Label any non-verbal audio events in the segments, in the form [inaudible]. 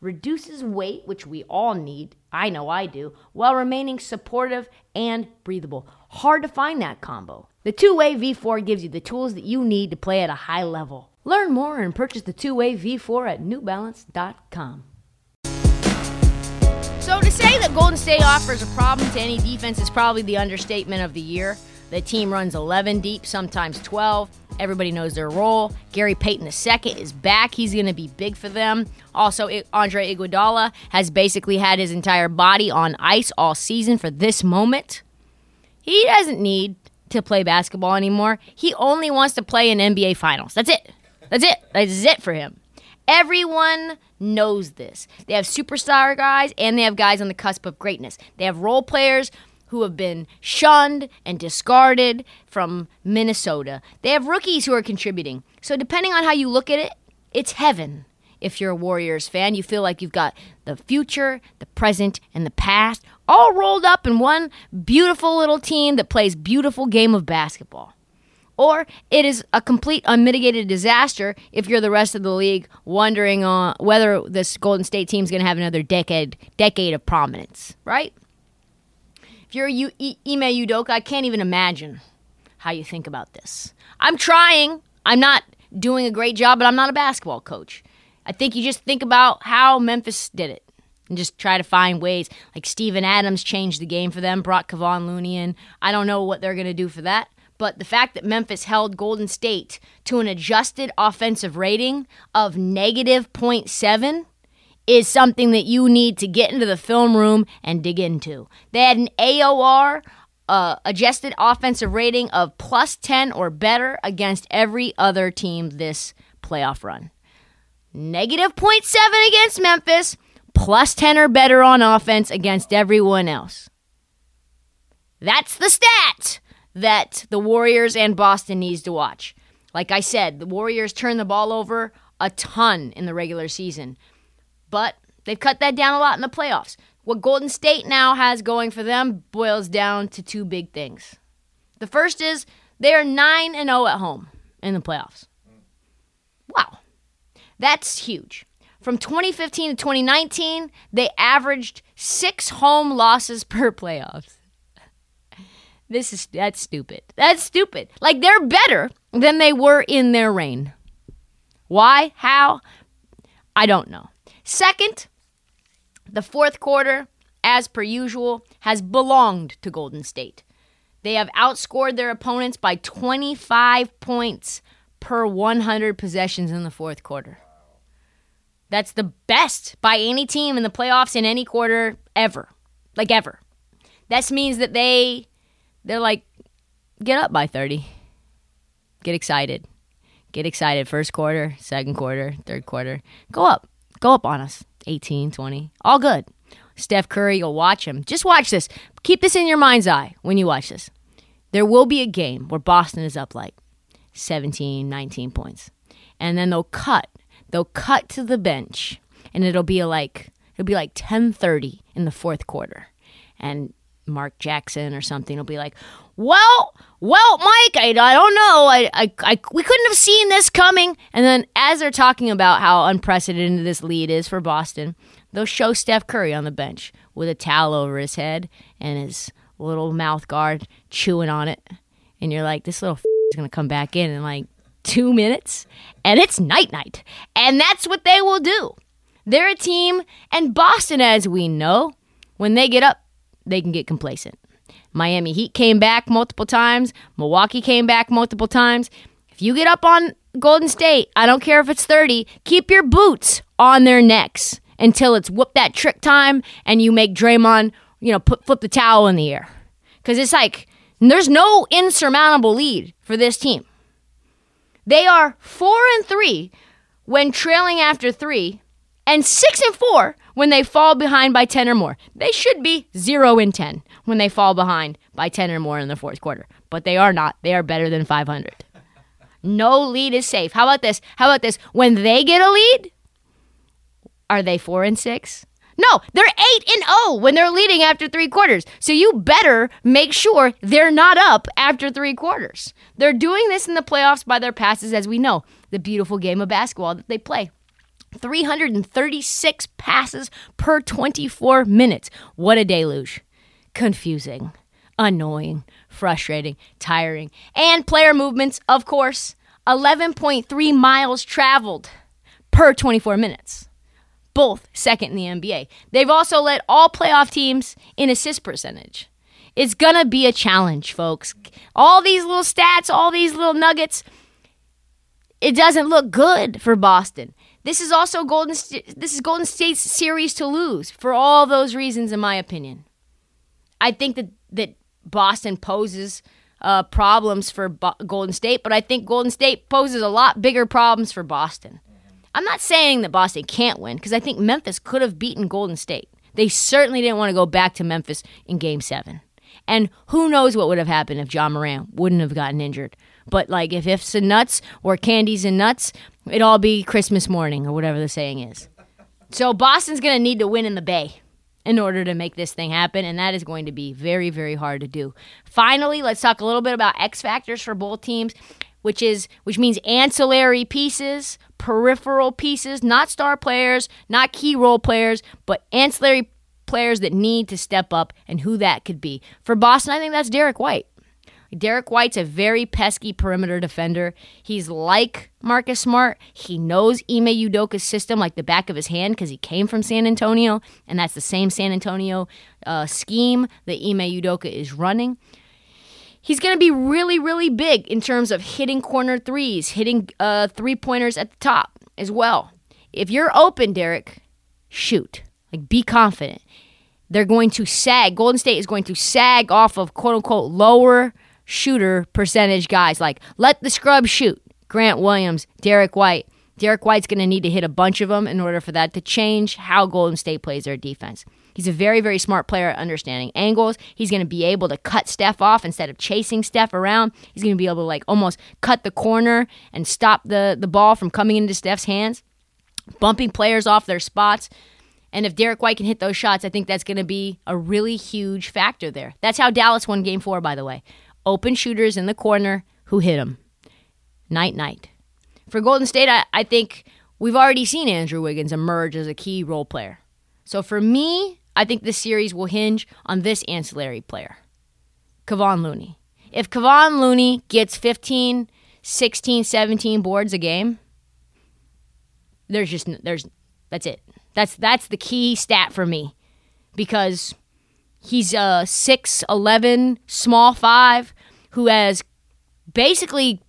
reduces weight, which we all need. I know I do, while remaining supportive and breathable. Hard to find that combo. The two way V4 gives you the tools that you need to play at a high level. Learn more and purchase the two way V4 at newbalance.com. So, to say that Golden State offers a problem to any defense is probably the understatement of the year. The team runs 11 deep, sometimes 12. Everybody knows their role. Gary Payton II is back. He's going to be big for them. Also, Andre Iguodala has basically had his entire body on ice all season for this moment. He doesn't need to play basketball anymore. He only wants to play in NBA Finals. That's it. That's it. That's it for him. Everyone knows this. They have superstar guys and they have guys on the cusp of greatness. They have role players who have been shunned and discarded from Minnesota. They have rookies who are contributing. So, depending on how you look at it, it's heaven. If you're a Warriors fan, you feel like you've got the future, the present, and the past all rolled up in one beautiful little team that plays beautiful game of basketball or it is a complete unmitigated disaster if you're the rest of the league wondering uh, whether this Golden State team is going to have another decade decade of prominence, right? If you're U- I- Ime Udoka, I can't even imagine how you think about this. I'm trying. I'm not doing a great job, but I'm not a basketball coach. I think you just think about how Memphis did it and just try to find ways. Like Steven Adams changed the game for them, brought Kevon Looney in. I don't know what they're going to do for that. But the fact that Memphis held Golden State to an adjusted offensive rating of negative 0.7 is something that you need to get into the film room and dig into. They had an AOR, uh, adjusted offensive rating of plus 10 or better against every other team this playoff run. Negative 0.7 against Memphis, plus 10 or better on offense against everyone else. That's the stat that the Warriors and Boston needs to watch. Like I said, the Warriors turn the ball over a ton in the regular season, but they've cut that down a lot in the playoffs. What Golden State now has going for them boils down to two big things. The first is they are 9 and 0 at home in the playoffs. Wow. That's huge. From 2015 to 2019, they averaged 6 home losses [laughs] per playoffs. This is that's stupid. That's stupid. Like they're better than they were in their reign. Why? How? I don't know. Second, the fourth quarter, as per usual, has belonged to Golden State. They have outscored their opponents by 25 points per 100 possessions in the fourth quarter. That's the best by any team in the playoffs in any quarter ever. Like ever. This means that they they're like, get up by 30. Get excited. Get excited. First quarter, second quarter, third quarter. Go up. Go up on us. 18, 20. All good. Steph Curry, you'll watch him. Just watch this. Keep this in your mind's eye when you watch this. There will be a game where Boston is up like 17, 19 points. And then they'll cut. They'll cut to the bench and it'll be like it'll be like 10:30 in the fourth quarter. And Mark Jackson or something will be like, "Well, well, Mike, I, I don't know. I, I, I, we couldn't have seen this coming." And then as they're talking about how unprecedented this lead is for Boston, they'll show Steph Curry on the bench with a towel over his head and his little mouth guard chewing on it, and you're like, "This little f- is gonna come back in in like two minutes, and it's night night." And that's what they will do. They're a team, and Boston, as we know, when they get up they can get complacent. Miami Heat came back multiple times. Milwaukee came back multiple times. If you get up on Golden State, I don't care if it's 30, keep your boots on their necks until it's whoop that trick time and you make Draymond, you know, put, flip the towel in the air. Because it's like, there's no insurmountable lead for this team. They are four and three when trailing after three and 6 and 4 when they fall behind by 10 or more. They should be 0 and 10 when they fall behind by 10 or more in the fourth quarter, but they are not. They are better than 500. No lead is safe. How about this? How about this? When they get a lead, are they 4 and 6? No, they're 8 and 0 when they're leading after 3 quarters. So you better make sure they're not up after 3 quarters. They're doing this in the playoffs by their passes as we know, the beautiful game of basketball that they play. 336 passes per 24 minutes. What a deluge. Confusing, annoying, frustrating, tiring. And player movements, of course, 11.3 miles traveled per 24 minutes. Both second in the NBA. They've also led all playoff teams in assist percentage. It's going to be a challenge, folks. All these little stats, all these little nuggets, it doesn't look good for Boston. This is also Golden this is Golden State's series to lose for all those reasons in my opinion. I think that that Boston poses uh, problems for Bo- Golden State, but I think Golden State poses a lot bigger problems for Boston. I'm not saying that Boston can't win because I think Memphis could have beaten Golden State. They certainly didn't want to go back to Memphis in game 7. And who knows what would have happened if Ja Morant wouldn't have gotten injured. But like if ifs and nuts or candies and nuts, it'd all be Christmas morning or whatever the saying is. So Boston's going to need to win in the Bay in order to make this thing happen, and that is going to be very, very hard to do. Finally, let's talk a little bit about X factors for both teams, which is which means ancillary pieces, peripheral pieces, not star players, not key role players, but ancillary players that need to step up and who that could be. For Boston, I think that's Derrick White. Derrick White's a very pesky perimeter defender. He's like Marcus Smart. He knows Ime Udoka's system like the back of his hand because he came from San Antonio, and that's the same San Antonio uh, scheme that Ime Udoka is running. He's going to be really, really big in terms of hitting corner threes, hitting uh, three pointers at the top as well. If you're open, Derrick, shoot. Like, be confident. They're going to sag. Golden State is going to sag off of quote unquote lower shooter percentage guys. Like, let the scrub shoot. Grant Williams, Derrick White. Derrick White's going to need to hit a bunch of them in order for that to change how Golden State plays their defense. He's a very, very smart player at understanding angles. He's going to be able to cut Steph off instead of chasing Steph around. He's going to be able to like almost cut the corner and stop the, the ball from coming into Steph's hands, bumping players off their spots. And if Derrick White can hit those shots, I think that's going to be a really huge factor there. That's how Dallas won game four, by the way open shooters in the corner who hit him. Night, night. For Golden State, I, I think we've already seen Andrew Wiggins emerge as a key role player. So for me, I think this series will hinge on this ancillary player, Kevon Looney. If Kevon Looney gets 15, 16, 17 boards a game, there's just there's that's it. That's that's the key stat for me because he's a 6'11 small 5 who has basically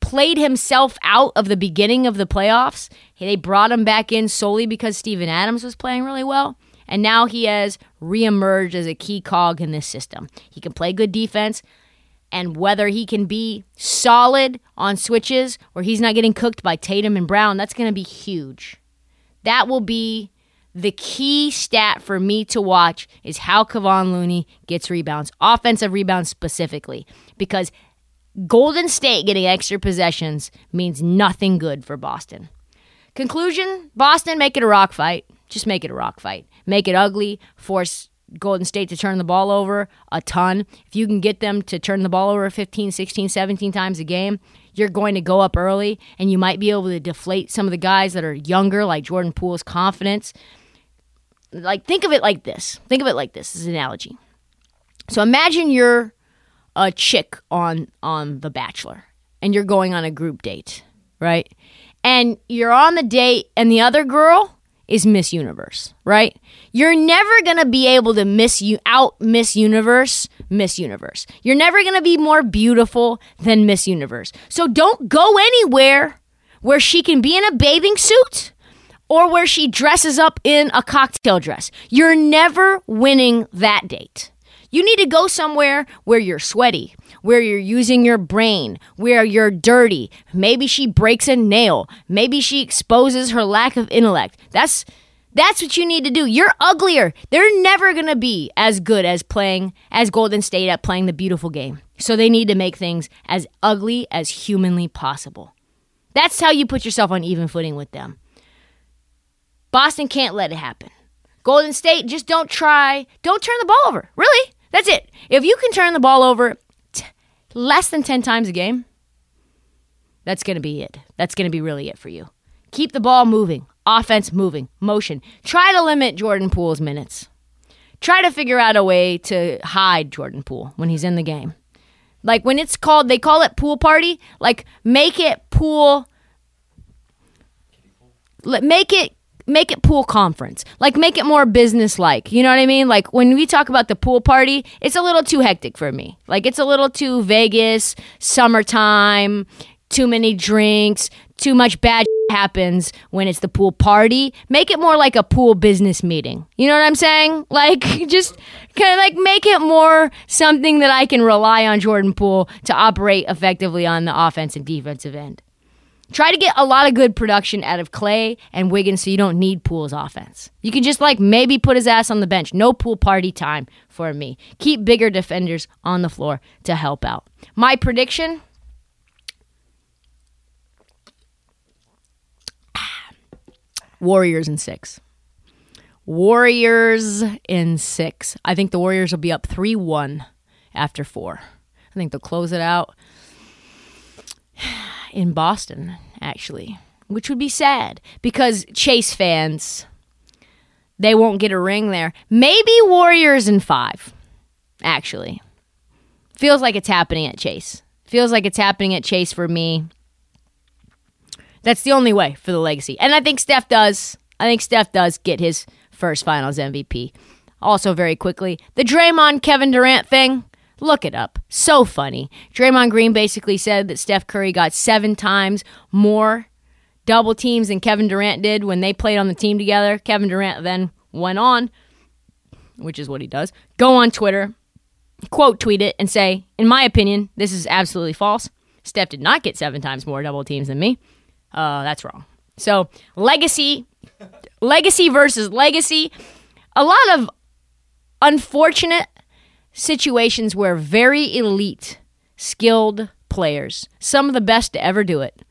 played himself out of the beginning of the playoffs. They brought him back in solely because Steven Adams was playing really well. And now he has reemerged as a key cog in this system. He can play good defense. And whether he can be solid on switches or he's not getting cooked by Tatum and Brown, that's going to be huge. That will be the key stat for me to watch is how Kevon Looney gets rebounds, offensive rebounds specifically, because Golden State getting extra possessions means nothing good for Boston. Conclusion Boston, make it a rock fight. Just make it a rock fight. Make it ugly, force Golden State to turn the ball over a ton. If you can get them to turn the ball over 15, 16, 17 times a game, you're going to go up early and you might be able to deflate some of the guys that are younger, like Jordan Poole's confidence like think of it like this. Think of it like this. This is an analogy. So imagine you're a chick on on The Bachelor and you're going on a group date, right? And you're on the date and the other girl is Miss Universe, right? You're never to be able to miss you out Miss Universe, Miss Universe. You're never to be more beautiful than Miss Universe. So don't go anywhere where she can be in a bathing suit or where she dresses up in a cocktail dress. You're never winning that date. You need to go somewhere where you're sweaty, where you're using your brain, where you're dirty. Maybe she breaks a nail. Maybe she exposes her lack of intellect. That's that's what you need to do. You're uglier. They're never going to be as good as playing as Golden State at playing the beautiful game. So they need to make things as ugly as humanly possible. That's how you put yourself on even footing with them. Boston can't let it happen. Golden State, just don't try. Don't turn the ball over. Really? That's it. If you can turn the ball over t- less than 10 times a game, that's going to be it. That's going to be really it for you. Keep the ball moving, offense moving, motion. Try to limit Jordan Poole's minutes. Try to figure out a way to hide Jordan Poole when he's in the game. Like when it's called, they call it pool party. Like make it pool. Make it make it pool conference. Like make it more business like. You know what I mean? Like when we talk about the pool party, it's a little too hectic for me. Like it's a little too Vegas, summertime, too many drinks, too much bad [laughs] happens when it's the pool party. Make it more like a pool business meeting. You know what I'm saying? [laughs] Like just kind of like make it more something that I can rely on Jordan Poole to operate effectively on the offensive and defensive end. Try to get a lot of good production out of Klay and Wiggins so you don't need Poole's offense. You can just like maybe put his ass on the bench. No pool party time for me. Keep bigger defenders on the floor to help out. My prediction [sighs] Warriors in six. Warriors in six. I think the Warriors will be up 3 1 after four. I think they'll close it out [sighs] in Boston, actually, which would be sad because Chase fans, they won't get a ring there. Maybe Warriors in five, actually. Feels like it's happening at Chase. Feels like it's happening at Chase for me. That's the only way for the legacy. And I think Steph does. I think Steph does get his first finals MVP. Also, very quickly, the Draymond Kevin Durant thing. Look it up. So funny. Draymond Green basically said that Steph Curry got seven times more double teams than Kevin Durant did when they played on the team together. Kevin Durant then went on, which is what he does, go on Twitter, quote tweet it, and say, In my opinion, this is absolutely false. Steph did not get seven times more double teams than me. Uh, that's wrong. So, legacy, legacy versus legacy. A lot of unfortunate situations where very elite, skilled players, some of the best to ever do it,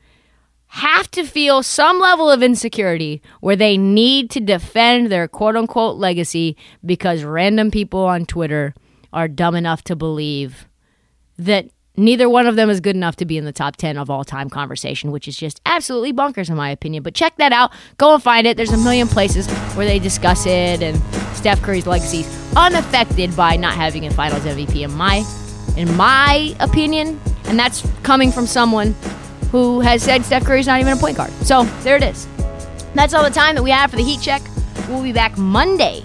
have to feel some level of insecurity where they need to defend their quote unquote legacy because random people on Twitter are dumb enough to believe that neither one of them is good enough to be in the top 10 of all time conversation, which is just absolutely bonkers in my opinion. But check that out. Go and find it. There's a million places where they discuss it and Steph Curry's legacy unaffected by not having a finals MVP in my in my opinion. And that's coming from someone who has said Steph Curry's not even a point guard. So there it is. That's all the time that we have for the heat check. We'll be back Monday